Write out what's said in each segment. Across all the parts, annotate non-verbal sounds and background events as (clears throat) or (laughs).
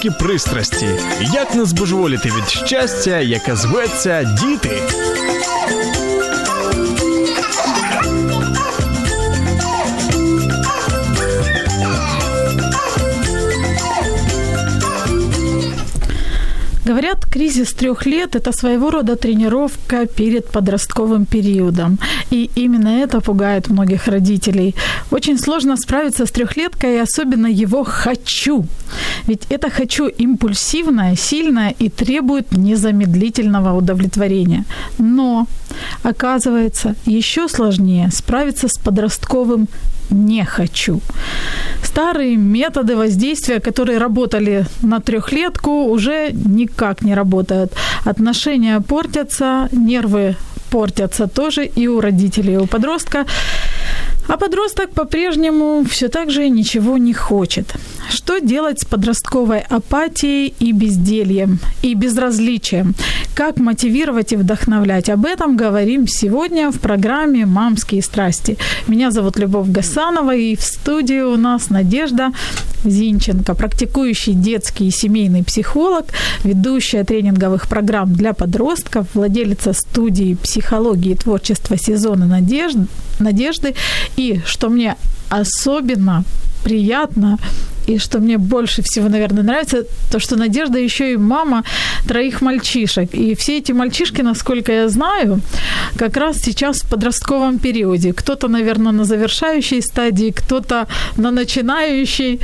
Мамські пристрасті. Як не збожеволіти від щастя, яке зветься діти. Говорят, кризис трех лет – это своего рода тренировка перед подростковым периодом. И именно это пугает многих родителей. Очень сложно справиться с трехлеткой, и особенно его «хочу». Ведь это «хочу» импульсивное, сильное и требует незамедлительного удовлетворения. Но, оказывается, еще сложнее справиться с подростковым не хочу. Старые методы воздействия, которые работали на трехлетку, уже никак не работают. Отношения портятся, нервы портятся тоже и у родителей, и у подростка. А подросток по-прежнему все так же ничего не хочет. Что делать с подростковой апатией и бездельем, и безразличием? Как мотивировать и вдохновлять? Об этом говорим сегодня в программе «Мамские страсти». Меня зовут Любовь Гасанова, и в студии у нас Надежда Зинченко, практикующий детский и семейный психолог, ведущая тренинговых программ для подростков, владелица студии психологии и творчества сезона надежды, надежды. И что мне особенно приятно, и что мне больше всего, наверное, нравится, то, что Надежда еще и мама троих мальчишек. И все эти мальчишки, насколько я знаю, как раз сейчас в подростковом периоде. Кто-то, наверное, на завершающей стадии, кто-то на начинающей.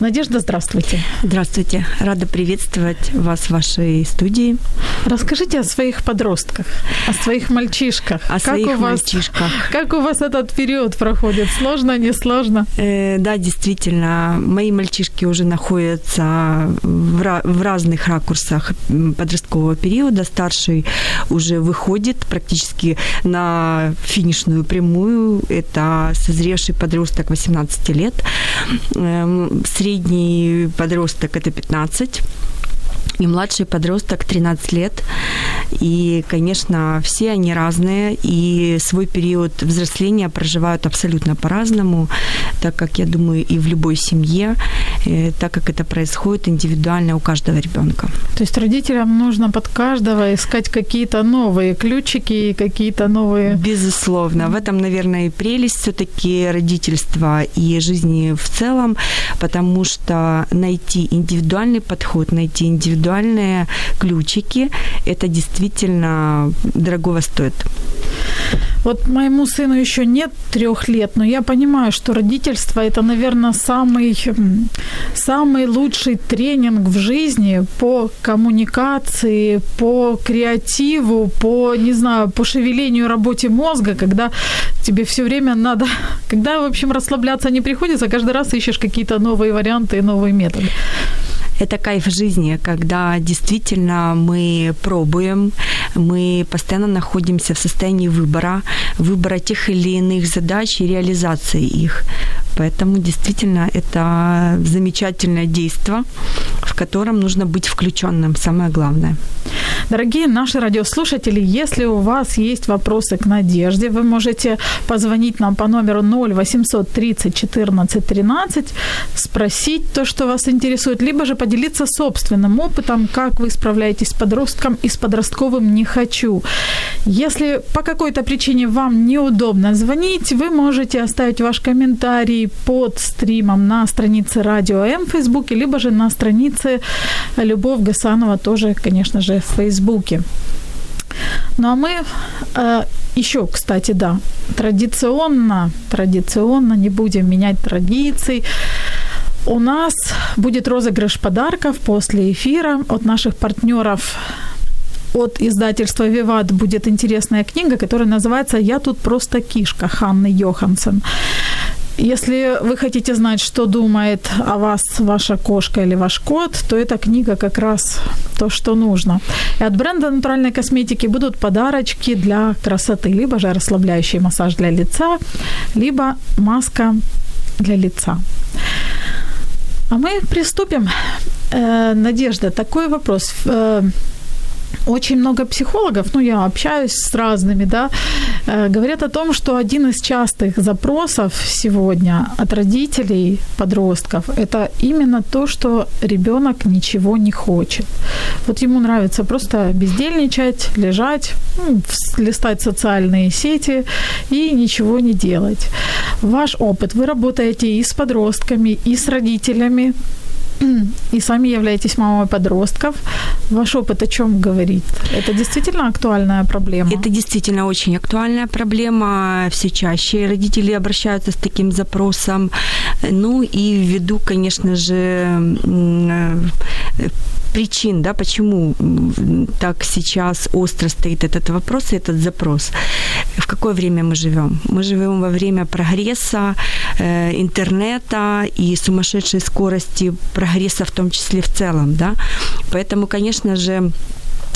Надежда, здравствуйте. Здравствуйте. Рада приветствовать вас в вашей студии. Расскажите о своих подростках, о своих мальчишках. О как своих у вас, мальчишках. (laughs) Как у вас этот период проходит? Сложно, не сложно? Э, да, действительно. Мои мальчишки уже находятся в, ra- в разных ракурсах подросткового периода. Старший уже выходит практически на финишную прямую. Это созревший подросток 18 лет. Эм, средний подросток это 15 и младший подросток 13 лет. И, конечно, все они разные, и свой период взросления проживают абсолютно по-разному, так как, я думаю, и в любой семье, так как это происходит индивидуально у каждого ребенка. То есть родителям нужно под каждого искать какие-то новые ключики и какие-то новые... Безусловно. В этом, наверное, и прелесть все-таки родительства и жизни в целом, потому что найти индивидуальный подход, найти индивидуальные ключики, это действительно дорогого стоит. Вот моему сыну еще нет трех лет, но я понимаю, что родительство это, наверное, самый, самый лучший тренинг в жизни по коммуникации, по креативу, по, не знаю, по шевелению работе мозга, когда тебе все время надо, (laughs) когда, в общем, расслабляться не приходится, каждый раз ищешь какие-то новые варианты и новые методы это кайф жизни, когда действительно мы пробуем, мы постоянно находимся в состоянии выбора, выбора тех или иных задач и реализации их. Поэтому действительно это замечательное действие, в котором нужно быть включенным, самое главное. Дорогие наши радиослушатели, если у вас есть вопросы к Надежде, вы можете позвонить нам по номеру 0 800 30 14 13, спросить то, что вас интересует, либо же поделиться собственным опытом, как вы справляетесь с подростком и с подростковым «не хочу». Если по какой-то причине вам неудобно звонить, вы можете оставить ваш комментарий под стримом на странице Радио М в Фейсбуке, либо же на странице Любовь Гасанова тоже, конечно же, в Фейсбуке. Ну а мы э, еще, кстати, да, традиционно, традиционно не будем менять традиций. У нас будет розыгрыш подарков после эфира от наших партнеров от издательства «Виват» будет интересная книга, которая называется «Я тут просто кишка» Ханны Йоханссон. если вы хотите знать, что думает о вас ваша кошка или ваш кот, то эта книга как раз то, что нужно. И от бренда натуральной косметики будут подарочки для красоты, либо же расслабляющий массаж для лица, либо маска для лица. А мы приступим. Э, Надежда, такой вопрос. Очень много психологов, ну, я общаюсь с разными, да, э, говорят о том, что один из частых запросов сегодня от родителей подростков – это именно то, что ребенок ничего не хочет. Вот ему нравится просто бездельничать, лежать, листать социальные сети и ничего не делать. Ваш опыт, вы работаете и с подростками, и с родителями, и сами являетесь мамой подростков. Ваш опыт о чем говорит? Это действительно актуальная проблема? Это действительно очень актуальная проблема. Все чаще родители обращаются с таким запросом. Ну и ввиду, конечно же, причин, да, почему так сейчас остро стоит этот вопрос и этот запрос. В какое время мы живем? Мы живем во время прогресса э, интернета и сумасшедшей скорости прогресса в том числе в целом, да. Поэтому, конечно же,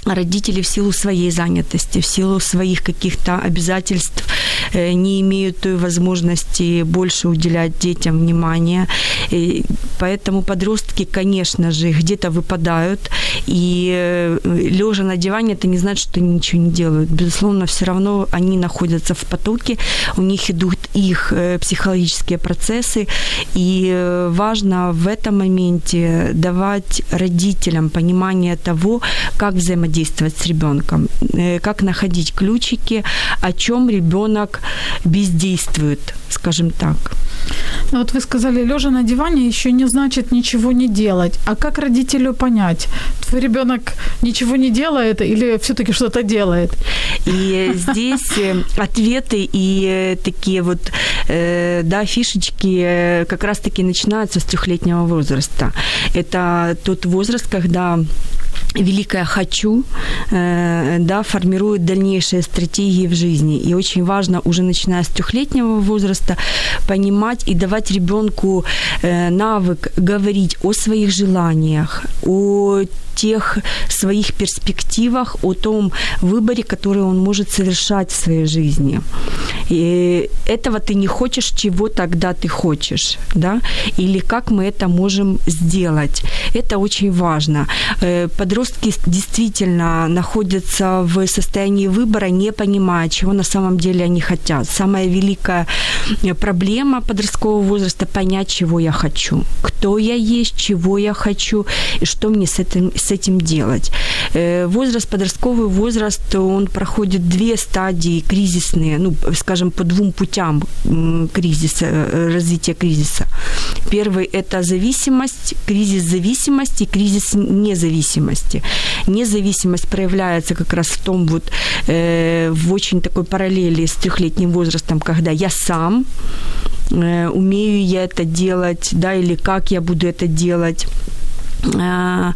родители в силу своей занятости, в силу своих каких-то обязательств не имеют той возможности больше уделять детям внимание. И поэтому подростки, конечно же, где-то выпадают. И э, лежа на диване, это не значит, что они ничего не делают. Безусловно, все равно они находятся в потоке, у них идут их э, психологические процессы. И важно в этом моменте давать родителям понимание того, как взаимодействовать с ребенком, э, как находить ключики, о чем ребенок бездействует, скажем так. Ну, вот вы сказали, лежа на диване еще не значит ничего не делать. А как родителю понять, твой ребенок ничего не делает или все-таки что-то делает? И здесь э, ответы и э, такие вот да, фишечки как раз-таки начинаются с трехлетнего возраста. Это тот возраст, когда великое «хочу» э, да, формирует дальнейшие стратегии в жизни. И очень важно уже начиная с трехлетнего возраста понимать и давать ребенку э, навык говорить о своих желаниях, о тех своих перспективах, о том выборе, который он может совершать в своей жизни. И этого ты не хочешь, чего тогда ты хочешь, да? Или как мы это можем сделать. Это очень важно. Э, подростки действительно находятся в состоянии выбора, не понимая, чего на самом деле они хотят. Самая великая проблема подросткового возраста – понять, чего я хочу, кто я есть, чего я хочу и что мне с этим, с этим делать. Э, возраст, подростковый возраст, он проходит две стадии кризисные, ну, скажем, по двум путям кризиса, э, развития кризиса. Первый – это зависимость, кризис зависимости, кризис независимости. Независимость проявляется как раз в том вот, э, в очень такой параллели с трехлетним возрастом, когда я сам, умею я это делать, да, или как я буду это делать а,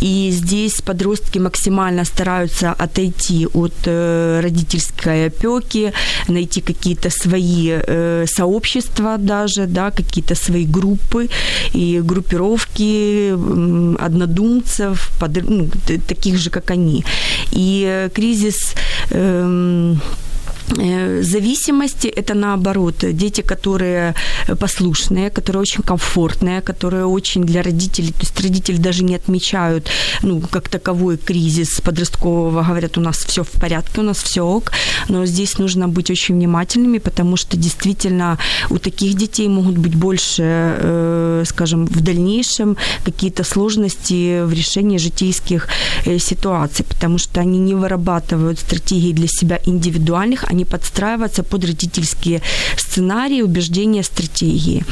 и здесь подростки максимально стараются отойти от э, родительской опеки, найти какие-то свои э, сообщества даже, да, какие-то свои группы и группировки однодумцев, ну, таких же, как они. И э, кризис эм, Э, зависимости это наоборот. Дети, которые послушные, которые очень комфортные, которые очень для родителей, то есть родители даже не отмечают, ну, как таковой кризис подросткового, говорят, у нас все в порядке, у нас все ок, но здесь нужно быть очень внимательными, потому что действительно у таких детей могут быть больше, э, скажем, в дальнейшем какие-то сложности в решении житейских э, ситуаций, потому что они не вырабатывают стратегии для себя индивидуальных, они подстраиваться под родительские сценарии, убеждения, стратегии.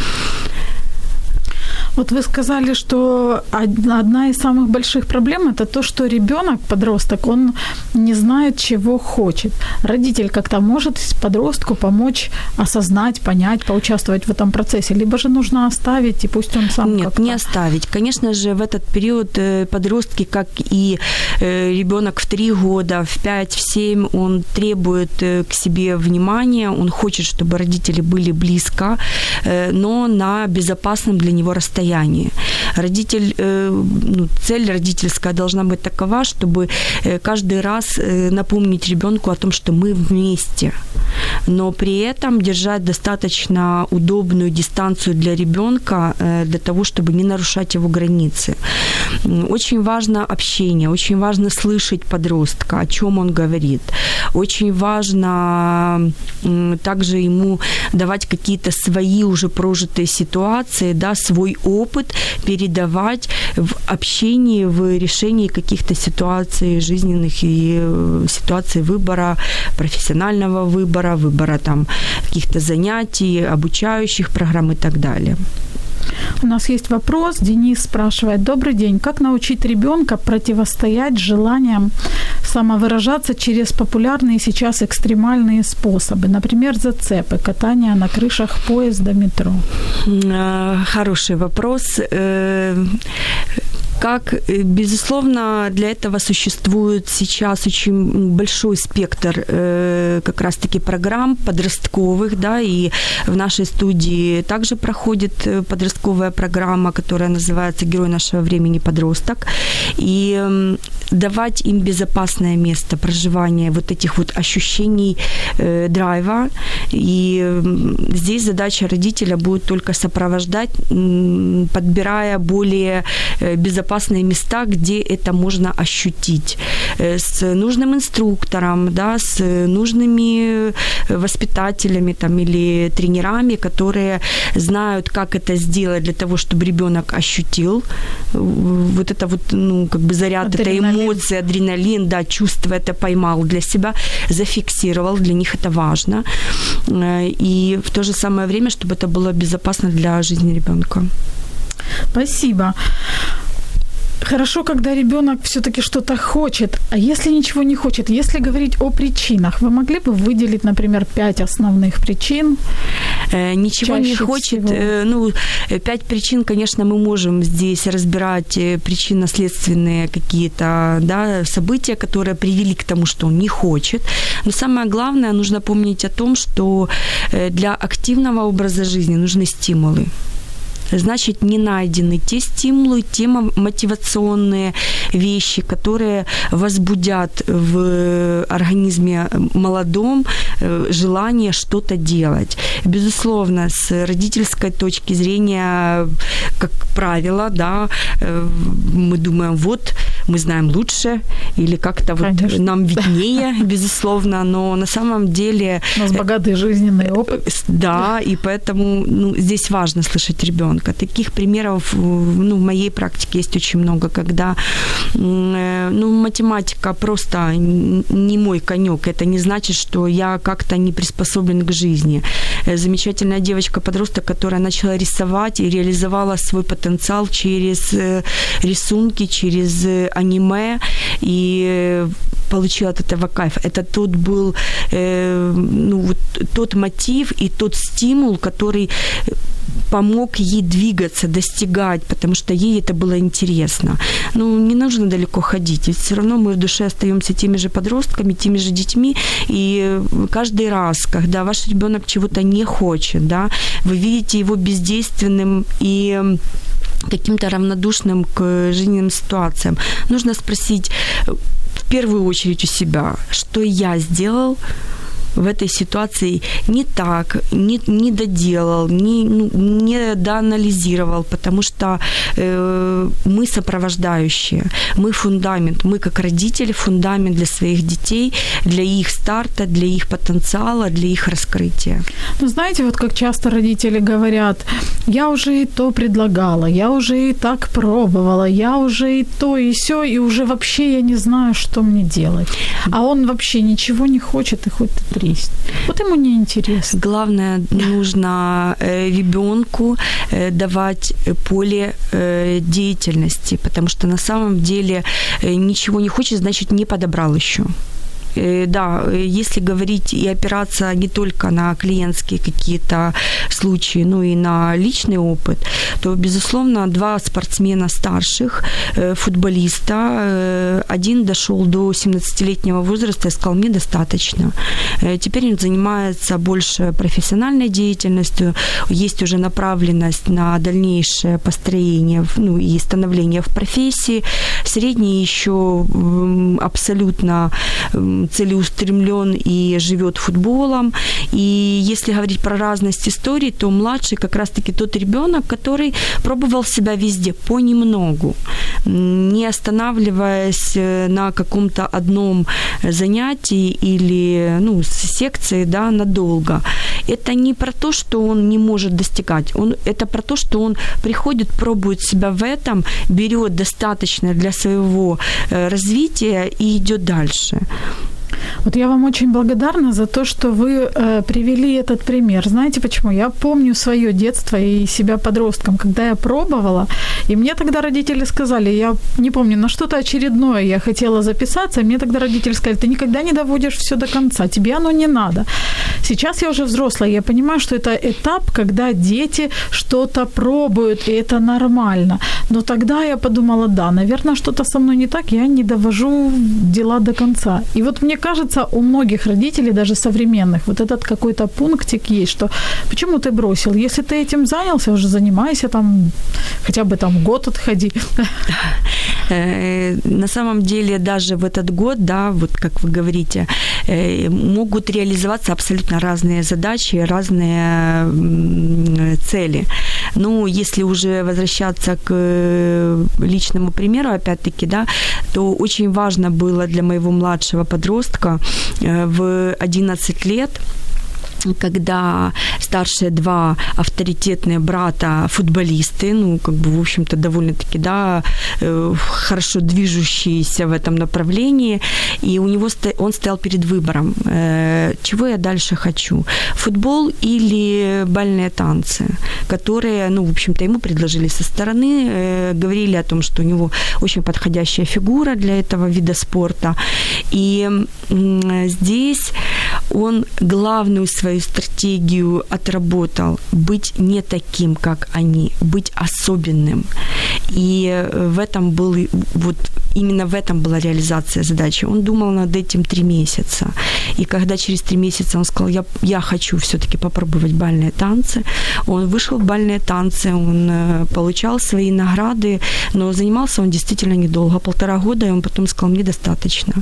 Вот вы сказали, что одна из самых больших проблем это то, что ребенок, подросток, он не знает, чего хочет. Родитель как-то может подростку помочь осознать, понять, поучаствовать в этом процессе, либо же нужно оставить, и пусть он сам Нет, как-то... не оставить. Конечно же, в этот период э, подростки, как и э, ребенок в 3 года, в 5, в 7, он требует э, к себе внимания, он хочет, чтобы родители были близко, но на безопасном для него расстоянии. Родитель, ну, цель родительская должна быть такова, чтобы каждый раз напомнить ребенку о том, что мы вместе, но при этом держать достаточно удобную дистанцию для ребенка для того, чтобы не нарушать его границы. Очень важно общение, очень важно слышать подростка, о чем он говорит. Очень важно также ему давать какие-то свои уже прожитые ситуации, да, свой опыт передавать в общении, в решении каких-то ситуаций жизненных и э, ситуаций выбора, профессионального выбора, выбора там каких-то занятий, обучающих программ и так далее. У нас есть вопрос. Денис спрашивает. Добрый день. Как научить ребенка противостоять желаниям самовыражаться через популярные сейчас экстремальные способы? Например, зацепы, катание на крышах поезда, метро. Э, хороший вопрос. Как, э, безусловно, для этого существует сейчас очень большой спектр э, как раз-таки программ подростковых, да, и в нашей студии также проходит э, подростковая программа, которая называется «Герой нашего времени. Подросток». И давать им безопасное место проживания вот этих вот ощущений драйва. И здесь задача родителя будет только сопровождать, подбирая более безопасные безопасные места, где это можно ощутить. Э, с нужным инструктором, да, с нужными э, воспитателями там, или тренерами, которые знают, как это сделать для того, чтобы ребенок ощутил э, вот это вот, ну, как бы заряд этой эмоции, адреналин, да, чувство это поймал для себя, зафиксировал, для них это важно. И в то же самое время, чтобы это было безопасно для жизни ребенка. Спасибо. Хорошо, когда ребенок все-таки что-то хочет. А если ничего не хочет, если говорить о причинах, вы могли бы выделить, например, пять основных причин? Э, ничего не хочет. Э, ну, пять причин, конечно, мы можем здесь разбирать э, причинно-следственные какие-то да, события, которые привели к тому, что он не хочет. Но самое главное, нужно помнить о том, что э, для активного образа жизни нужны стимулы значит, не найдены те стимулы, те мотивационные вещи, которые возбудят в организме молодом э, желание что-то делать. Безусловно, с родительской точки зрения, как правило, да, э, мы думаем, вот мы знаем лучше, или как-то вот нам (laughs) виднее, безусловно, но на самом деле... У нас богатый жизненный опыт. Э, да, и поэтому ну, здесь важно слышать ребенка. Таких примеров ну, в моей практике есть очень много, когда э, ну, математика просто не мой конек. Это не значит, что я как-то не приспособлен к жизни. Э, замечательная девочка-подросток, которая начала рисовать и реализовала свой потенциал через рисунки, через аниме и получила от этого кайф. Это тот был э, ну, вот, тот мотив и тот стимул, который помог ей двигаться, достигать, потому что ей это было интересно. Ну, не нужно далеко ходить, ведь все равно мы в душе остаемся теми же подростками, теми же детьми, и каждый раз, когда ваш ребенок чего-то не хочет, да, вы видите его бездейственным и каким-то равнодушным к жизненным ситуациям. Нужно спросить в первую очередь у себя, что я сделал, в этой ситуации не так, не, не доделал, не, ну, не доанализировал, потому что э, мы сопровождающие, мы фундамент, мы как родители фундамент для своих детей, для их старта, для их потенциала, для их раскрытия. Ну, знаете, вот как часто родители говорят, я уже и то предлагала, я уже и так пробовала, я уже и то, и все, и уже вообще я не знаю, что мне делать. А он вообще ничего не хочет и хоть три есть. Вот ему не интересно. Главное, нужно э, ребенку э, давать поле э, деятельности, потому что на самом деле ничего не хочет, значит, не подобрал еще да, если говорить и опираться не только на клиентские какие-то случаи, но и на личный опыт, то, безусловно, два спортсмена старших, э, футболиста, один дошел до 17-летнего возраста и сказал, мне достаточно. Теперь он занимается больше профессиональной деятельностью, есть уже направленность на дальнейшее построение ну, и становление в профессии. Средний еще абсолютно целеустремлен и живет футболом. И если говорить про разность историй, то младший как раз-таки тот ребенок, который пробовал себя везде понемногу, не останавливаясь э, на каком-то одном занятии или ну, секции да, надолго. Это не про то, что он не может достигать, он, это про то, что он приходит, пробует себя в этом, берет достаточно для своего э, развития и идет дальше. Вот я вам очень благодарна за то, что вы э, привели этот пример. Знаете почему? Я помню свое детство и себя подростком, когда я пробовала, и мне тогда родители сказали, я не помню, на что-то очередное я хотела записаться, и мне тогда родители сказали, ты никогда не доводишь все до конца, тебе оно не надо. Сейчас я уже взрослая, я понимаю, что это этап, когда дети что-то пробуют, и это нормально. Но тогда я подумала, да, наверное, что-то со мной не так, я не довожу дела до конца. И вот мне кажется, у многих родителей, даже современных, вот этот какой-то пунктик есть, что почему ты бросил? Если ты этим занялся, уже занимайся там, хотя бы там год отходи. (laughs) Э, на самом деле даже в этот год, да, вот как вы говорите, э, могут реализоваться абсолютно разные задачи, разные цели. Ну, если уже возвращаться к э, личному примеру, опять-таки, да, то очень важно было для моего младшего подростка в 11 лет когда старшие два авторитетные брата футболисты, ну, как бы, в общем-то, довольно-таки, да, э, хорошо движущиеся в этом направлении, и у него, он стоял перед выбором, э, чего я дальше хочу, футбол или бальные танцы, которые, ну, в общем-то, ему предложили со стороны, э, говорили о том, что у него очень подходящая фигура для этого вида спорта, и здесь он главную свою свою стратегию отработал, быть не таким, как они, быть особенным. И э, в этом был вот именно в этом была реализация задачи. Он думал над этим три месяца. И когда через три месяца он сказал, я, я хочу все-таки попробовать бальные танцы, он вышел в бальные танцы, он э, получал свои награды, но занимался он действительно недолго, полтора года, и он потом сказал, мне достаточно.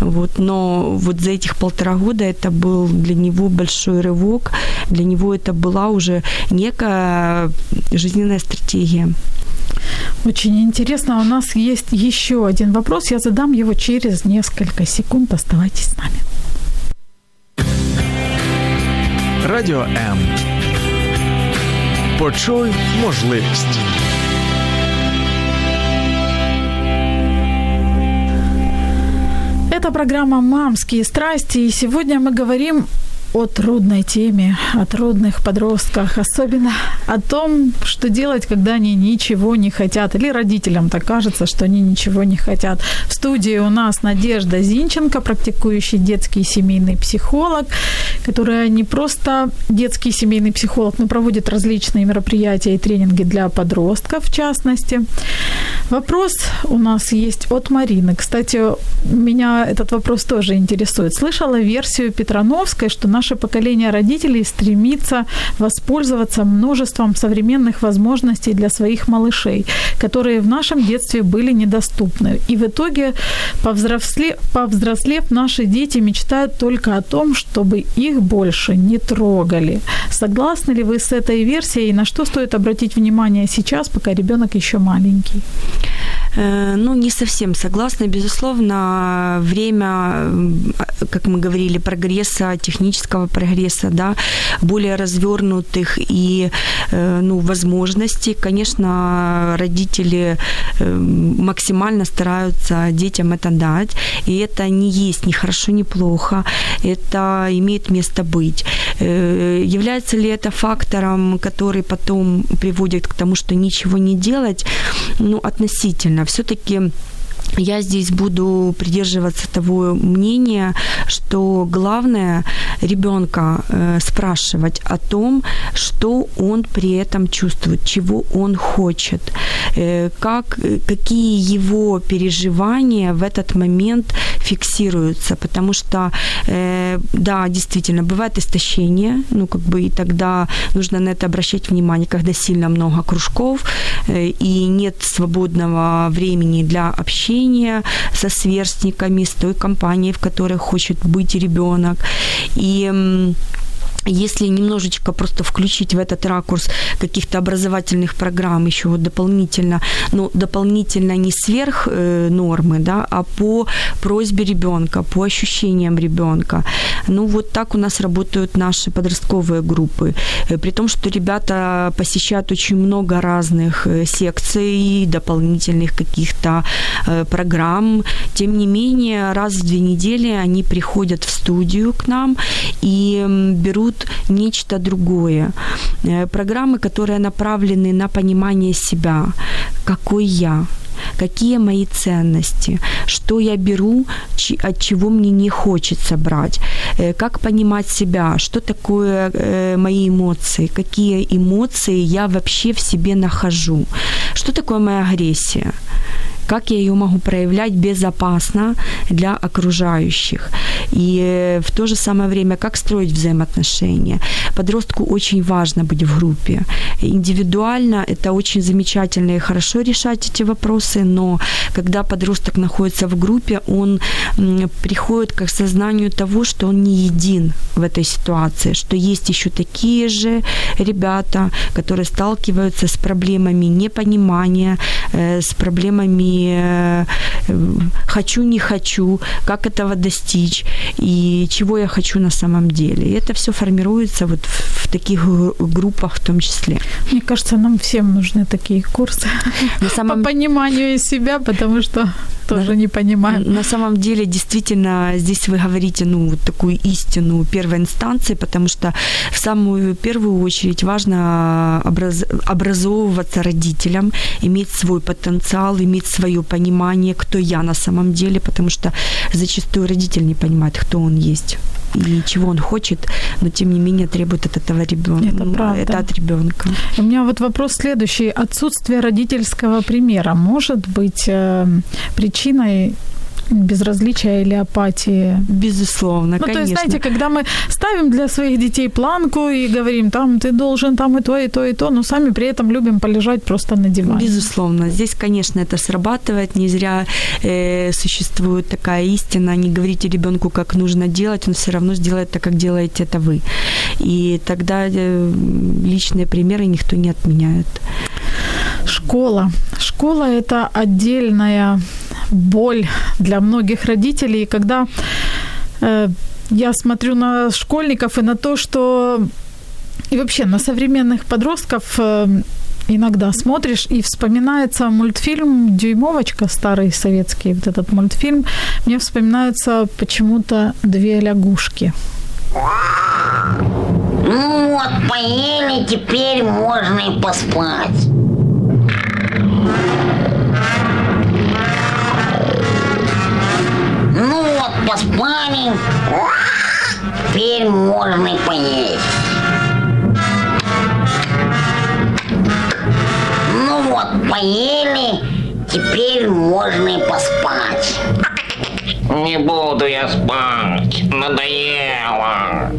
Вот. Но вот за этих полтора года это был для него большой рывок, для него это была уже некая жизненная стратегия. Очень интересно. У нас есть еще один вопрос. Я задам его через несколько секунд. Оставайтесь с нами. Радіо М. Почуй можливість. Это программа «Мамские страсти», и сегодня мы говорим о трудной теме, о трудных подростках, особенно о том, что делать, когда они ничего не хотят, или родителям так кажется, что они ничего не хотят. В студии у нас Надежда Зинченко, практикующий детский семейный психолог, которая не просто детский семейный психолог, но проводит различные мероприятия и тренинги для подростков, в частности. Вопрос у нас есть от Марины. Кстати, меня этот вопрос тоже интересует. Слышала версию Петрановской, что на наше поколение родителей стремится воспользоваться множеством современных возможностей для своих малышей, которые в нашем детстве были недоступны. И в итоге, повзрослев, повзрослев наши дети мечтают только о том, чтобы их больше не трогали. Согласны ли вы с этой версией и на что стоит обратить внимание сейчас, пока ребенок еще маленький? Э, ну, не совсем согласна. Безусловно, время, как мы говорили, прогресса, технического прогресса, да, более развернутых и э, ну, возможностей, конечно, родители э, максимально стараются детям это дать. И это не есть ни хорошо, ни плохо. Это имеет место быть. Является ли это фактором, который потом приводит к тому, что ничего не делать? Ну, относительно. Все-таки я здесь буду придерживаться того мнения, что главное ребенка э, спрашивать о том, что он при этом чувствует, чего он хочет, э, как, какие его переживания в этот момент фиксируются, потому что, э, да, действительно, бывает истощение, ну, как бы, и тогда нужно на это обращать внимание, когда сильно много кружков и нет свободного времени для общения, общения со сверстниками, с той компанией, в которой хочет быть ребенок. И если немножечко просто включить в этот ракурс каких-то образовательных программ еще вот дополнительно, ну, дополнительно не сверх э, нормы, да, а по просьбе ребенка, по ощущениям ребенка. Ну, вот так у нас работают наши подростковые группы. Э, при том, что ребята посещают очень много разных э, секций, дополнительных каких-то э, программ. Тем не менее, раз в две недели они приходят в студию к нам и берут берут нечто другое. Э, программы, которые направлены на понимание себя, какой я, какие мои ценности, что я беру, от чего мне не хочется брать, э, как понимать себя, что такое э, мои эмоции, какие эмоции я вообще в себе нахожу, что такое моя агрессия как я ее могу проявлять безопасно для окружающих. И в то же самое время, как строить взаимоотношения. Подростку очень важно быть в группе. Индивидуально это очень замечательно и хорошо решать эти вопросы, но когда подросток находится в группе, он приходит к осознанию того, что он не един в этой ситуации, что есть еще такие же ребята, которые сталкиваются с проблемами непонимания, э, с проблемами Э, хочу, не хочу, как этого достичь и чего я хочу на самом деле. И это все формируется вот в, в таких группах в том числе. Мне кажется, нам всем нужны такие курсы на (laughs) самом... по пониманию себя, потому что тоже не понимаю. На самом деле, действительно, здесь вы говорите, ну, вот такую истину первой инстанции, потому что в самую первую очередь важно образ... образовываться родителям, иметь свой потенциал, иметь свое понимание, кто я на самом деле, потому что зачастую родитель не понимает, кто он есть и чего он хочет, но тем не менее требует от этого ребенка. Это правда. Это от ребенка. У меня вот вопрос следующий. Отсутствие родительского примера может быть э, причиной безразличия или апатии? Безусловно, ну, конечно. то есть, знаете, когда мы ставим для своих детей планку и говорим, там, ты должен там и то, и то, и то, но сами при этом любим полежать просто на диване. Безусловно. Здесь, конечно, это срабатывает. Не зря э, существует такая истина. Не говорите ребенку, как нужно делать, он все равно сделает так, как делаете это вы. И тогда э, личные примеры никто не отменяет. Школа. Школа – это отдельная боль для многих родителей. когда э, я смотрю на школьников и на то, что и вообще на современных подростков э, иногда смотришь и вспоминается мультфильм «Дюймовочка», старый советский вот этот мультфильм, мне вспоминаются почему-то две лягушки. Ну вот, поели, теперь можно и поспать. Поспали. Теперь можно и поесть. Ну вот, поели, теперь можно и поспать. Не буду я спать, надоело.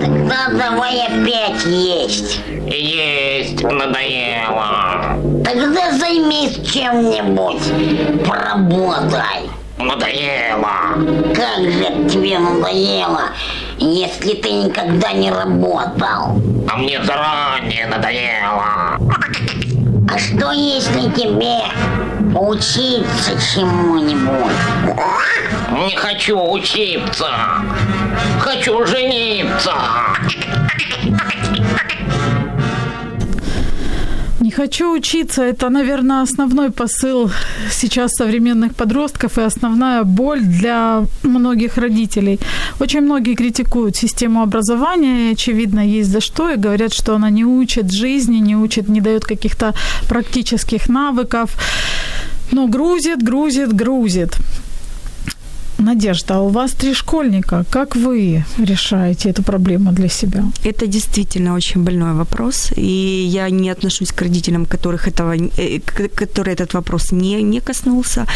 Тогда давай опять есть. Есть, надоело. Тогда займись чем-нибудь. Поработай. Надоело. Как же тебе надоело, если ты никогда не работал? А мне заранее надоело. А что если тебе учиться чему-нибудь? Не хочу учиться. Хочу жениться. Хочу учиться. Это, наверное, основной посыл сейчас современных подростков и основная боль для многих родителей. Очень многие критикуют систему образования, и, очевидно, есть за что, и говорят, что она не учит жизни, не учит, не дает каких-то практических навыков. Но грузит, грузит, грузит. Надежда, а у вас три школьника. Как вы решаете эту проблему для себя? Это действительно очень больной вопрос, и я не отношусь к родителям, которых этого, э, который этот вопрос не, не коснулся.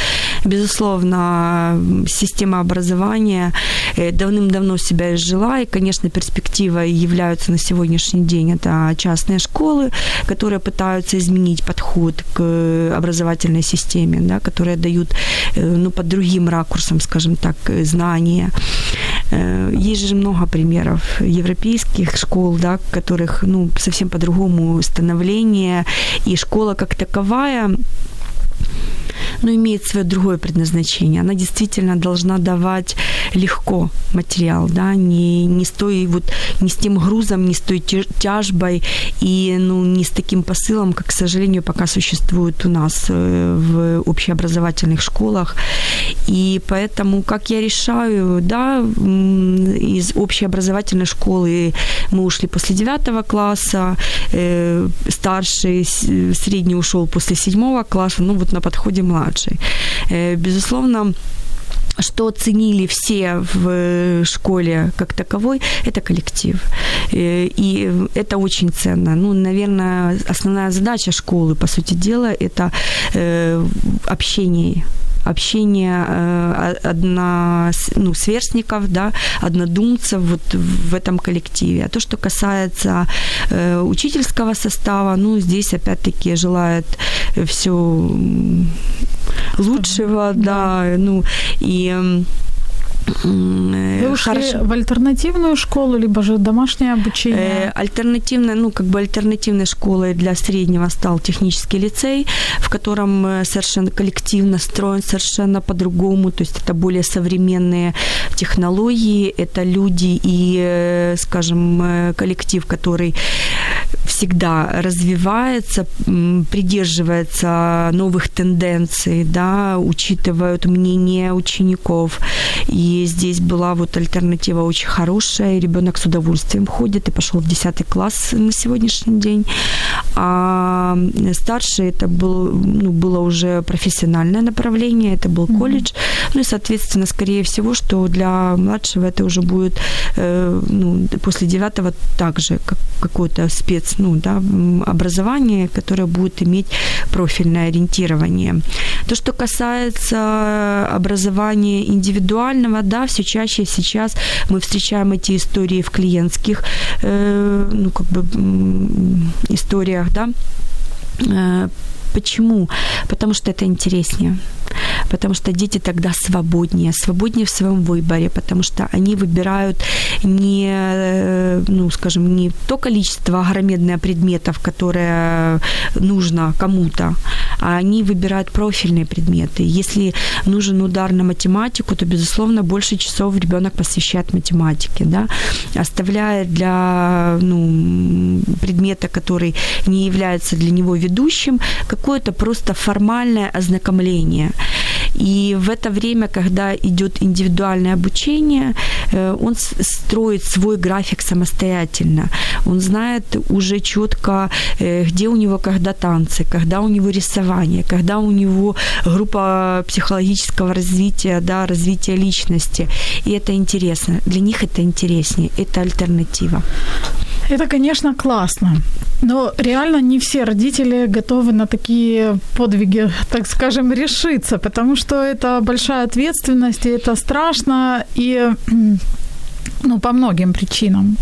Безусловно, система образования э, давным-давно себя изжила, и, конечно, перспективой являются на сегодняшний день это частные школы, которые пытаются изменить подход к образовательной системе, да, которые дают э, ну, под другим ракурсом, скажем так, знания. Есть же много примеров европейских школ, да, которых ну, совсем по-другому становление, и школа как таковая но имеет свое другое предназначение. Она действительно должна давать легко материал, да, не, не с той вот, не с тем грузом, не с той тяжбой и ну, не с таким посылом, как, к сожалению, пока существует у нас э, в общеобразовательных школах. И поэтому, как я решаю, да, из общеобразовательной школы мы ушли после девятого класса, э, старший, средний ушел после седьмого класса, ну вот на подходе младший. Э, безусловно, что оценили все в школе как таковой, это коллектив. Э, и это очень ценно. Ну, наверное, основная задача школы, по сути дела, это э, общение общение э, одно, ну, сверстников, да, однодумцев вот в этом коллективе. А то, что касается э, учительского состава, ну, здесь опять-таки желает все лучшего, да, да ну, и вы ушли Хорошо. в альтернативную школу, либо же домашнее обучение? Э, альтернативная, ну, как бы альтернативной школой для среднего стал технический лицей, в котором э, совершенно коллективно строен совершенно по-другому, то есть это более современные технологии, это люди и, э, скажем, коллектив, который всегда развивается, придерживается новых тенденций, да, учитывают мнение учеников. И здесь была вот альтернатива очень хорошая, ребенок с удовольствием ходит и пошел в 10 класс на сегодняшний день. А старший это был, ну, было уже профессиональное направление, это был колледж. Mm-hmm. Ну и, соответственно, скорее всего, что для младшего это уже будет э, ну, после девятого также как какой-то спец, ну, да, образование, которое будет иметь профильное ориентирование. То, что касается образования индивидуального, да, все чаще сейчас мы встречаем эти истории в клиентских, э, ну, как бы, историях, да, э, Почему? Потому что это интереснее. Потому что дети тогда свободнее, свободнее в своем выборе, потому что они выбирают не, э, ну, скажем, не то количество огромедное предметов, которое нужно кому-то, а они выбирают профильные предметы. Если нужен удар на математику, то, безусловно, больше часов ребенок посвящает математике, да, оставляя для ну, предмета, который не является для него ведущим, какое-то просто формальное ознакомление. И в это время, когда идет индивидуальное обучение, э, он строит свой график самостоятельно. Он знает уже четко, э, где у него когда танцы, когда у него рисование, когда у него группа психологического развития, да, развития личности. И это интересно. Для них это интереснее. Это альтернатива. Это, конечно, классно. Но реально не все родители готовы на такие подвиги, так скажем, решиться, потому что это большая ответственность, и это страшно, и ну, по многим причинам.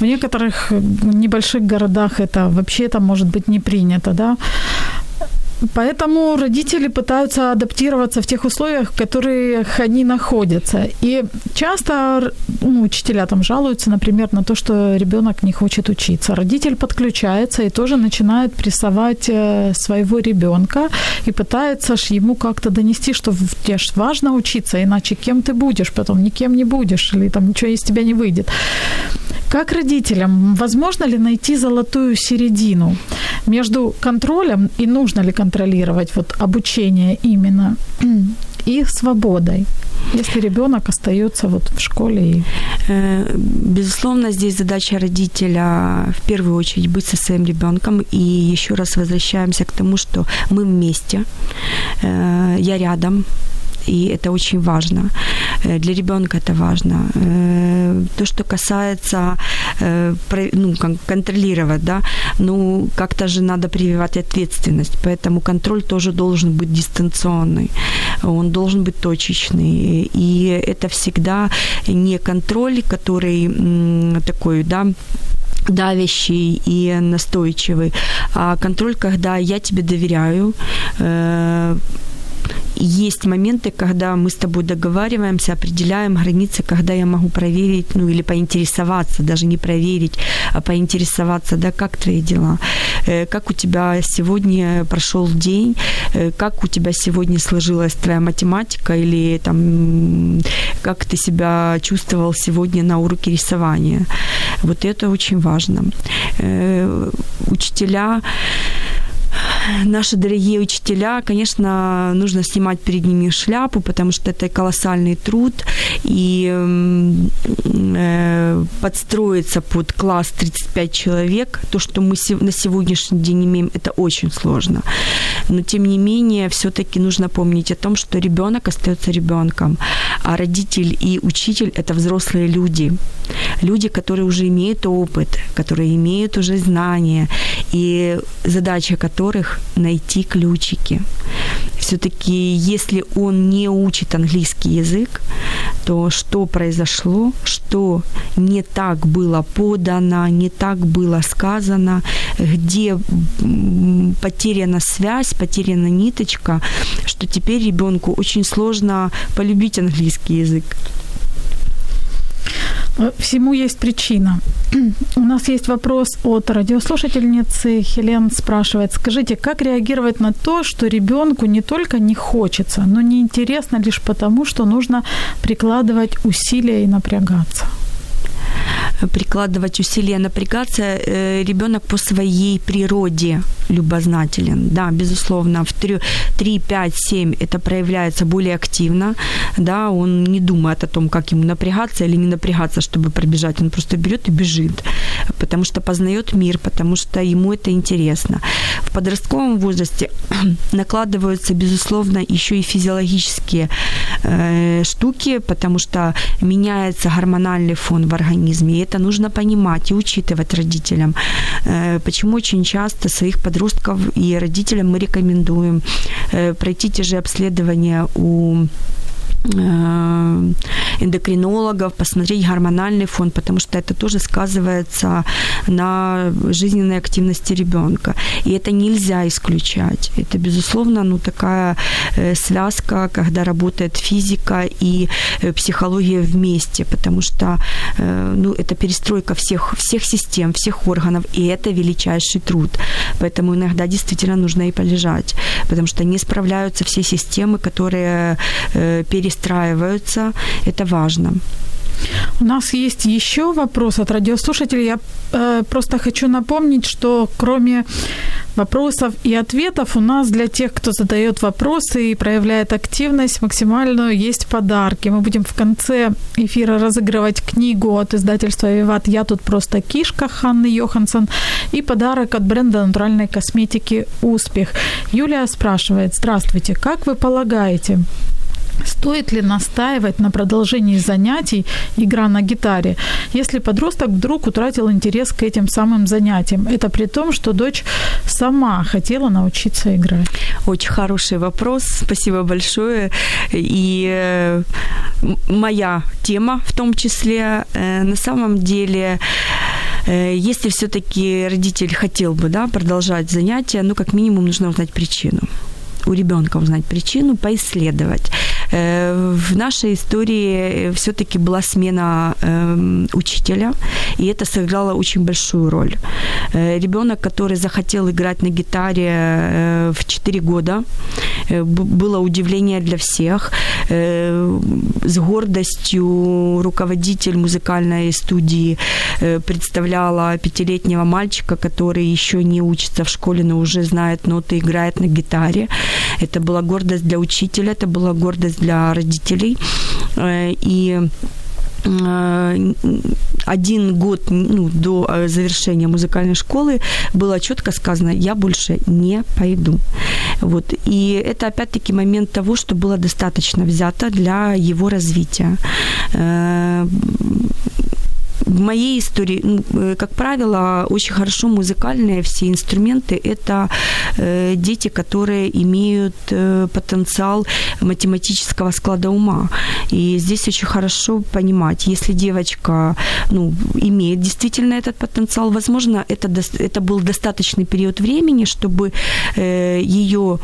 В некоторых небольших городах это вообще это может быть не принято, да. Поэтому родители пытаются адаптироваться в тех условиях, в которых они находятся. И часто ну, учителя там жалуются, например, на то, что ребенок не хочет учиться. Родитель подключается и тоже начинает прессовать э, своего ребенка и пытается ж ему как-то донести, что тебе ж важно учиться, иначе кем ты будешь, потом никем не будешь, или там ничего из тебя не выйдет. Как родителям, возможно ли найти золотую середину между контролем и нужно ли контролировать вот обучение именно (clears throat) и свободой? Если ребенок остается вот в школе и... Э, безусловно, здесь задача родителя в первую очередь быть со своим ребенком. И еще раз возвращаемся к тому, что мы вместе, э, я рядом, и это очень важно. Э, для ребенка это важно. Э, то, что касается э, ну, контролировать, да, ну, как-то же надо прививать ответственность, поэтому контроль тоже должен быть дистанционный, он должен быть точечный, и это всегда не контроль, который такой, да, давящий и настойчивый, а контроль, когда я тебе доверяю, есть моменты, когда мы с тобой договариваемся, определяем границы, когда я могу проверить, ну или поинтересоваться, даже не проверить, а поинтересоваться, да, как твои дела, э, как у тебя сегодня прошел день, э, как у тебя сегодня сложилась твоя математика или там как ты себя чувствовал сегодня на уроке рисования. Вот это очень важно. Э, учителя наши дорогие учителя, конечно, нужно снимать перед ними шляпу, потому что это колоссальный труд, и э, подстроиться под класс 35 человек, то, что мы на сегодняшний день имеем, это очень сложно. Но, тем не менее, все-таки нужно помнить о том, что ребенок остается ребенком, а родитель и учитель – это взрослые люди. Люди, которые уже имеют опыт, которые имеют уже знания, и задача которых найти ключики. Все-таки, если он не учит английский язык, то что произошло, что не так было подано, не так было сказано, где потеряна связь, потеряна ниточка, что теперь ребенку очень сложно полюбить английский язык. Всему есть причина. (clears throat) У нас есть вопрос от радиослушательницы. Хелен спрашивает, скажите, как реагировать на то, что ребенку не только не хочется, но не интересно лишь потому, что нужно прикладывать усилия и напрягаться? Прикладывать усилия, напрягаться, э, ребенок по своей природе любознателен. Да, безусловно, в 3, 3, 5, 7 это проявляется более активно. Да, он не думает о том, как ему напрягаться или не напрягаться, чтобы пробежать. Он просто берет и бежит, потому что познает мир, потому что ему это интересно. В подростковом возрасте (clears throat) накладываются, безусловно, еще и физиологические э, штуки, потому что меняется гормональный фон в организме. И это нужно понимать и учитывать родителям. Э, почему очень часто своих подростков и родителям мы рекомендуем э, пройти те же обследования у эндокринологов, посмотреть гормональный фон, потому что это тоже сказывается на жизненной активности ребенка. И это нельзя исключать. Это, безусловно, ну, такая э, связка, когда работает физика и э, психология вместе, потому что ну, это перестройка всех, всех систем, всех органов, и это величайший труд. Поэтому иногда действительно нужно и полежать, потому что не справляются все системы, которые перестраиваются перестраиваются. Это важно. У нас есть еще вопрос от радиослушателей. Я э, просто хочу напомнить, что кроме вопросов и ответов у нас для тех, кто задает вопросы и проявляет активность максимальную, есть подарки. Мы будем в конце эфира разыгрывать книгу от издательства «Виват. Я тут просто кишка» Ханны Йоханссон и подарок от бренда натуральной косметики «Успех». Юлия спрашивает, здравствуйте, как вы полагаете, Стоит ли настаивать на продолжении занятий игра на гитаре, если подросток вдруг утратил интерес к этим самым занятиям? Это при том, что дочь сама хотела научиться играть. Очень хороший вопрос. Спасибо большое. И э, моя тема в том числе. Э, на самом деле э, если все-таки родитель хотел бы да, продолжать занятия, ну, как минимум, нужно узнать причину у ребенка узнать причину, поисследовать. Э, в нашей истории все-таки была смена эм, учителя, и это сыграло очень большую роль. Э, ребенок, который захотел играть на гитаре э, в 4 года, было удивление для всех. С гордостью руководитель музыкальной студии представляла пятилетнего мальчика, который еще не учится в школе, но уже знает ноты, играет на гитаре. Это была гордость для учителя, это была гордость для родителей. И Э, один год ну, до э, завершения музыкальной школы было четко сказано, я больше не пойду. Вот. И это опять-таки момент того, что было достаточно взято для его развития э, в моей истории, ну, э, как правило, очень хорошо музыкальные все инструменты – это э, дети, которые имеют э, потенциал математического склада ума. И здесь очень хорошо понимать, если девочка ну, имеет действительно этот потенциал, возможно, это, это был достаточный период времени, чтобы ее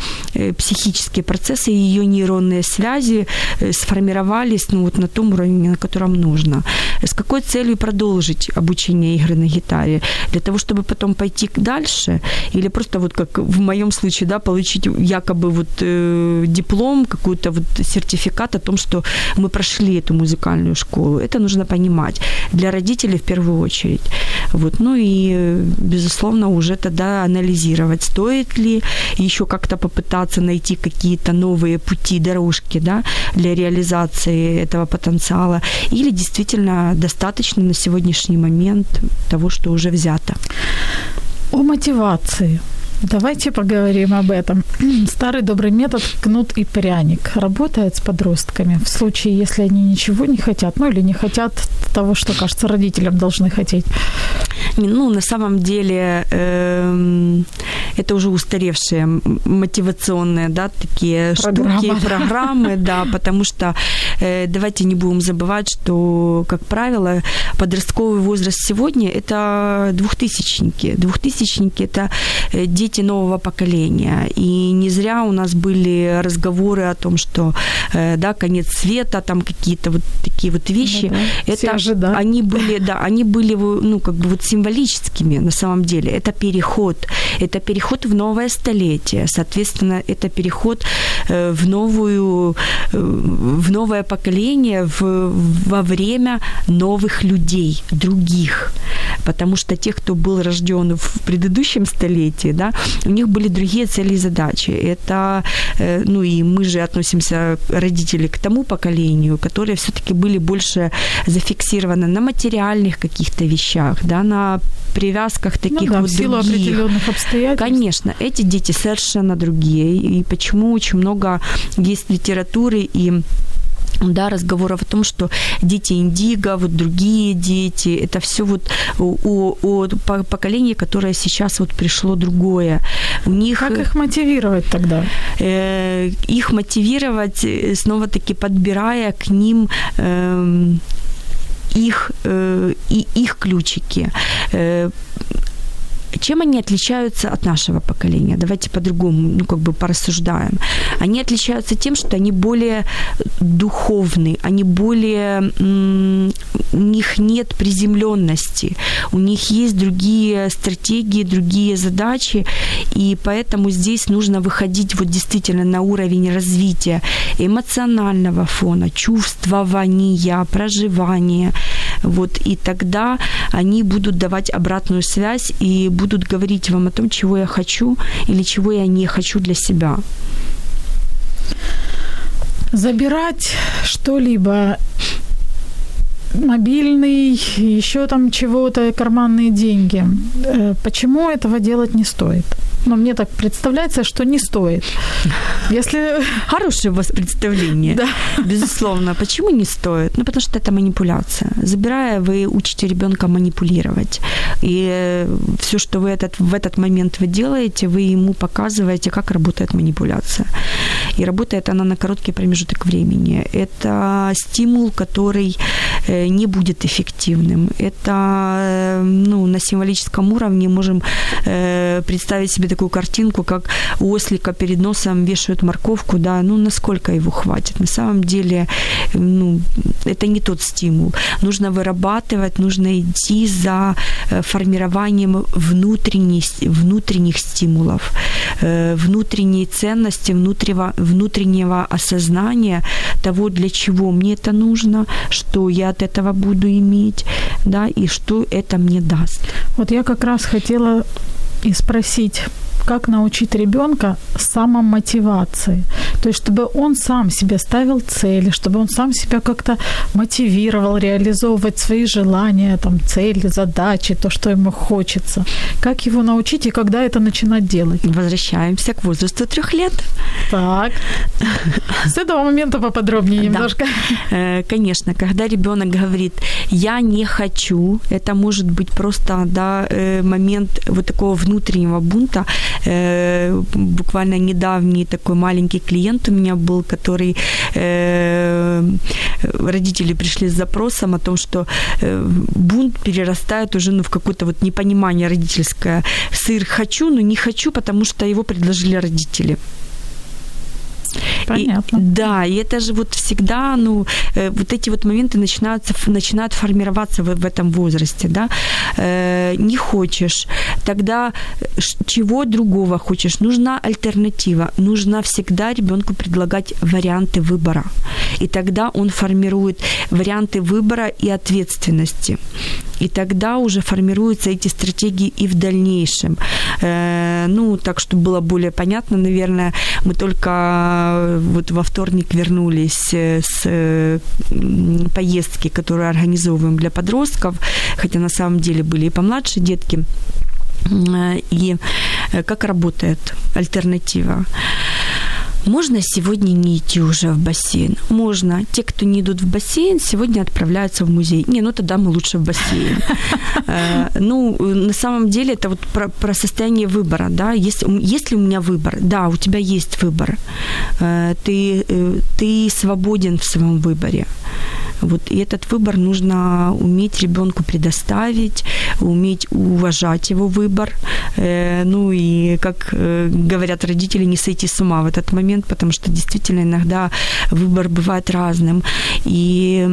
психические процессы, ее нейронные связи сформировались ну, вот на том уровне, на котором нужно. С какой целью продолжить обучение игры на гитаре? Для того, чтобы потом пойти дальше? Или просто вот как в моем случае, да, получить якобы вот э, диплом, какой-то вот сертификат о том, что мы прошли эту музыкальную школу? Это нужно понимать. Для родителей в первую очередь. Вот. Ну и, безусловно, уже тогда анализировать, стоит ли еще как-то попытаться найти какие-то новые пути, дорожки да, для реализации этого потенциала, или действительно достаточно на сегодняшний момент того, что уже взято. О мотивации. Давайте поговорим об этом. (clears throat) Старый добрый метод кнут и пряник работает с подростками в случае, если они ничего не хотят, ну или не хотят того, что, кажется, родителям должны хотеть. Ну, на самом деле, э, это уже устаревшие мотивационные, да, такие Программа. штуки, программы, да, (laughs) потому что давайте не будем забывать, что, как правило, подростковый возраст сегодня – это двухтысячники. Двухтысячники – это э, дети нового поколения. И не зря у нас были разговоры о том, что, э, да, конец света, там какие-то вот такие вот вещи. Да, да. Это они были, да, они были, ну, как бы вот символическими на самом деле. Это переход. Это переход в новое столетие. Соответственно, это переход э, в новую, э, в новое поколение в, во время новых людей, других. Потому что те, кто был рожден в предыдущем столетии, да, у них были другие цели и задачи. Это, э, ну и мы же относимся, родители, к тому поколению, которые все-таки были больше зафиксированы на материальных каких-то вещах, да, на привязках таких ну да, вот в силу других. определенных обстоятельств. Конечно, эти дети совершенно другие. И почему очень много есть литературы и да, разговоров о том, что дети индиго, вот другие дети, это все вот о, о поколении, которое сейчас вот пришло другое. У них, как их мотивировать тогда? Э, их мотивировать, э, снова-таки подбирая к ним э, их, э, и их ключики. Э, чем они отличаются от нашего поколения? Давайте по-другому, ну, как бы порассуждаем. Они отличаются тем, что они более духовны, они более... У них нет приземленности, у них есть другие стратегии, другие задачи, и поэтому здесь нужно выходить вот действительно на уровень развития эмоционального фона, чувствования, проживания, вот, и тогда они будут давать обратную связь и будут говорить вам о том, чего я хочу или чего я не хочу для себя. Забирать что-либо мобильный, еще там чего-то, карманные деньги. Э, почему этого делать не стоит? Но мне так представляется, что не стоит. Если... (laughs) Хорошее у вас представление. Да. Безусловно. Почему не стоит? Ну, потому что это манипуляция. Забирая, вы учите ребенка манипулировать. И э, все, что вы этот, в этот момент вы делаете, вы ему показываете, как работает манипуляция. И работает она на короткий промежуток времени. Это стимул, который э, не будет эффективным. Это э, ну, на символическом уровне можем э, представить себе такую картинку, как у ослика перед носом вешают морковку, да, ну насколько его хватит. На самом деле, ну, это не тот стимул. Нужно вырабатывать, нужно идти за формированием внутренних, внутренних стимулов, внутренней ценности, внутреннего, внутреннего осознания того, для чего мне это нужно, что я от этого буду иметь, да, и что это мне даст. Вот я как раз хотела и спросить, как научить ребенка самомотивации. То есть, чтобы он сам себе ставил цели, чтобы он сам себя как-то мотивировал реализовывать свои желания, там, цели, задачи, то, что ему хочется. Как его научить и когда это начинать делать? Возвращаемся к возрасту трех лет. Так. С этого момента поподробнее немножко. Да. Э, конечно, когда ребенок говорит, я не хочу, это может быть просто да, э, момент вот такого внутреннего бунта, Э, буквально недавний такой маленький клиент у меня был, который э, родители пришли с запросом о том, что э, бунт перерастает уже ну, в какое-то вот непонимание родительское. Сыр хочу, но не хочу, потому что его предложили родители. Понятно. И, да, и это же вот всегда, ну, э, вот эти вот моменты начинаются, начинают формироваться в, в этом возрасте, да. Э, не хочешь, тогда чего другого хочешь? Нужна альтернатива. Нужно всегда ребенку предлагать варианты выбора. И тогда он формирует варианты выбора и ответственности. И тогда уже формируются эти стратегии и в дальнейшем. Э, ну, так, чтобы было более понятно, наверное, мы только вот во вторник вернулись э, с э, поездки, которую организовываем для подростков, хотя на самом деле были и помладше детки. Э, и как работает альтернатива? Можно сегодня не идти уже в бассейн? Можно. Те, кто не идут в бассейн, сегодня отправляются в музей. Не, ну тогда мы лучше в бассейн. (laughs) Ну, на самом деле, это вот про, состояние выбора, да. Есть, ли у меня выбор? Да, у тебя есть выбор. Ты, э, ты свободен в своем выборе. Вот, и этот выбор нужно уметь ребенку предоставить, уметь уважать его выбор. Э, ну и, как э, говорят родители, не сойти с ума в этот момент, потому что действительно иногда выбор бывает разным. И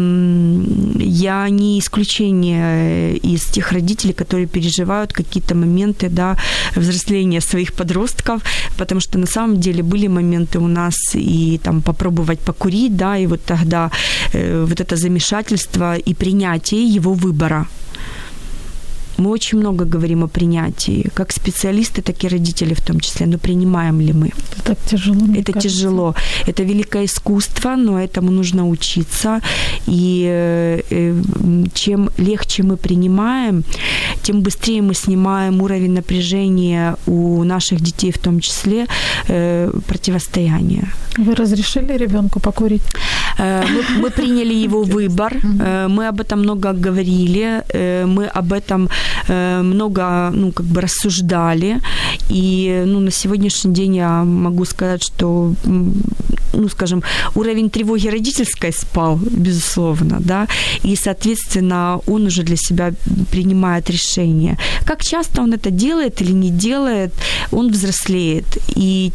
я не исключение из тех родителей, которые переживают какие-то моменты да, взросления своих подростков, потому что на самом деле были моменты у нас и там попробовать покурить, да, и вот тогда э, вот это замешательство и принятие его выбора. Мы очень много говорим о принятии, как специалисты, так и родители в том числе. Но принимаем ли мы? Это так тяжело. Это кажется. тяжело. Это великое искусство, но этому нужно учиться. И э, чем легче мы принимаем, тем быстрее мы снимаем уровень напряжения у наших детей в том числе э, противостояния. Вы разрешили ребенку покурить? Э, мы, мы приняли его выбор, мы об этом много говорили, мы об этом Э, много, ну, как бы рассуждали. И, ну, на сегодняшний день я могу сказать, что, ну, скажем, уровень тревоги родительской спал, безусловно, да, и, соответственно, он уже для себя принимает решение. Как часто он это делает или не делает, он взрослеет и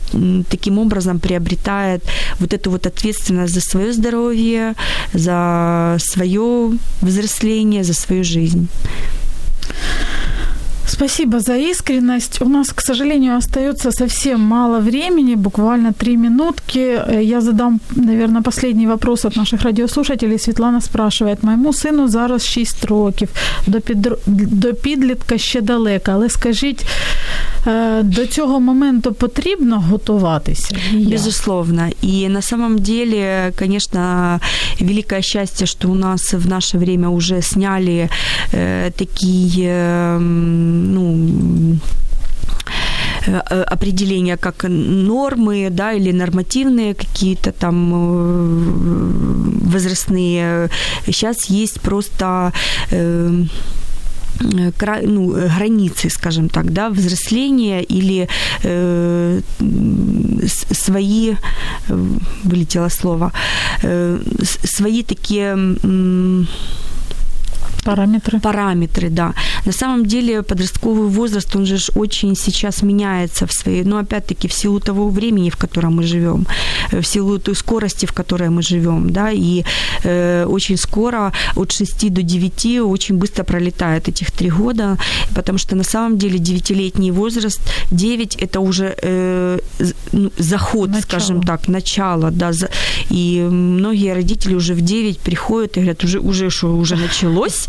таким образом приобретает вот эту вот ответственность за свое здоровье, за свое взросление, за свою жизнь. Спасибо за искренность. У нас, к сожалению, остается совсем мало времени, буквально три минутки. Э, я задам, наверное, последний вопрос от наших радиослушателей. Светлана спрашивает: моєму сину зараз 6 років, до, підр... до підлітка ще далеко, але скажіть, Э, до цього моменту потрібно готуватися? Безусловно. И на самом деле, конечно, великое счастье, что у нас в наше время уже сняли э, такие, э, ну, э, определения как нормы, да, или нормативные какие-то там возрастные. Сейчас есть просто Э, ну, границы, скажем так, да, взросления или э, свои, э, вылетело слово, э, свои такие... Э, Параметры. Параметры, да. На самом деле подростковый возраст, он же очень сейчас меняется в своей, но опять-таки в силу того времени, в котором мы живем, э, в силу той скорости, в которой мы живем, да, и э, очень скоро от 6 до 9 очень быстро пролетает этих три года, потому что на самом деле 9-летний возраст, 9 это уже э, ну, заход, Начало. скажем так, начало, да, и многие родители уже в 9 приходят и говорят, уже, уже что, уже началось,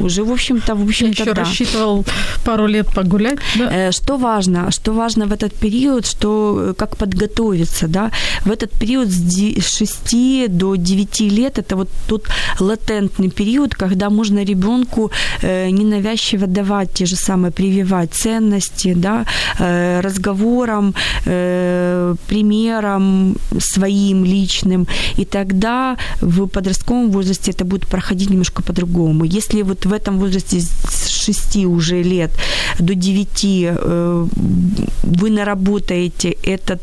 уже, в общем-то, в Я общем-то, еще да. рассчитывал пару лет погулять. Да. Э, Что важно? Что важно в этот период, что э, как подготовиться, да? В этот период с де- с 6 до 9 лет это вот тот латентный период, когда можно ребенку э, ненавязчиво давать те же самые, прививать ценности, да, разговором, примером своим личным, и тогда в подростковом возрасте это будет проходить немножко по-другому. Если вот в этом возрасте с 6 уже лет до 9 э, вы наработаете этот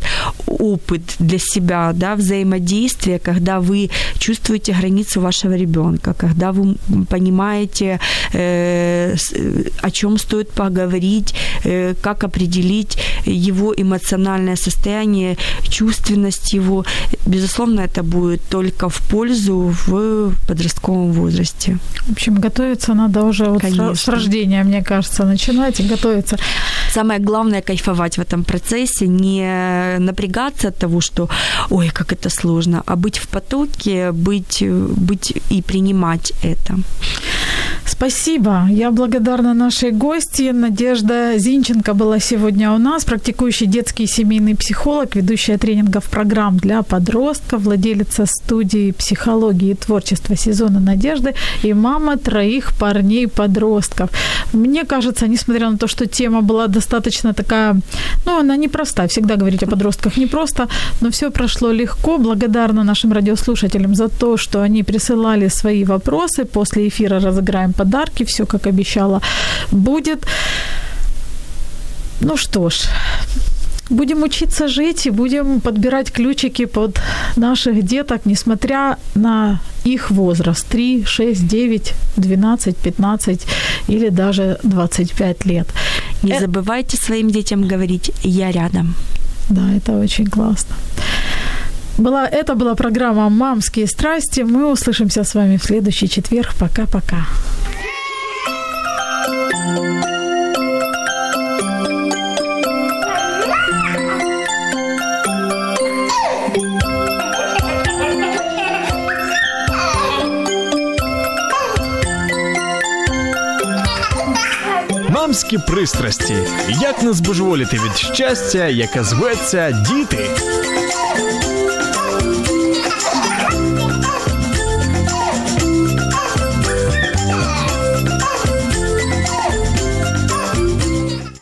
опыт для себя, да, взаимодействия, когда вы чувствуете границу вашего ребенка, когда вы понимаете, э, о чем стоит поговорить, э, как определить его эмоциональное состояние, чувственность его, безусловно, это будет только в пользу в подростковом возрасте. В общем, готовиться надо уже вот Конечно. с рождения, мне кажется, начинать и готовиться. Самое главное кайфовать в этом процессе, не напрягаться от того, что ой, как это сложно, а быть в потоке, быть, быть и принимать это. Спасибо. Я благодарна нашей гости. Надежда Зинченко была сегодня у нас, практикующий детский и семейный психолог, ведущая тренингов программ для подростков, владелица студии психологии и творчества сезона Надежды и мама троих парней-подростков. Мне кажется, несмотря на то, что тема была достаточно такая, ну, она непроста, всегда говорить о подростках непросто, но все прошло легко. Благодарна нашим радиослушателям за то, что они присылали свои вопросы. После эфира разыграем подарки, все как обещала будет. Ну что ж, будем учиться жить и будем подбирать ключики под наших деток, несмотря на их возраст 3, 6, 9, 12, 15 или даже 25 лет. Не Э- забывайте своим детям говорить «я рядом». Да, это очень классно. Была, это была программа «Мамские страсти». Мы услышимся с вами в следующий четверг. Пока-пока. Мамські пристрасті. Як не збожеволіти від щастя, яке зветься діти.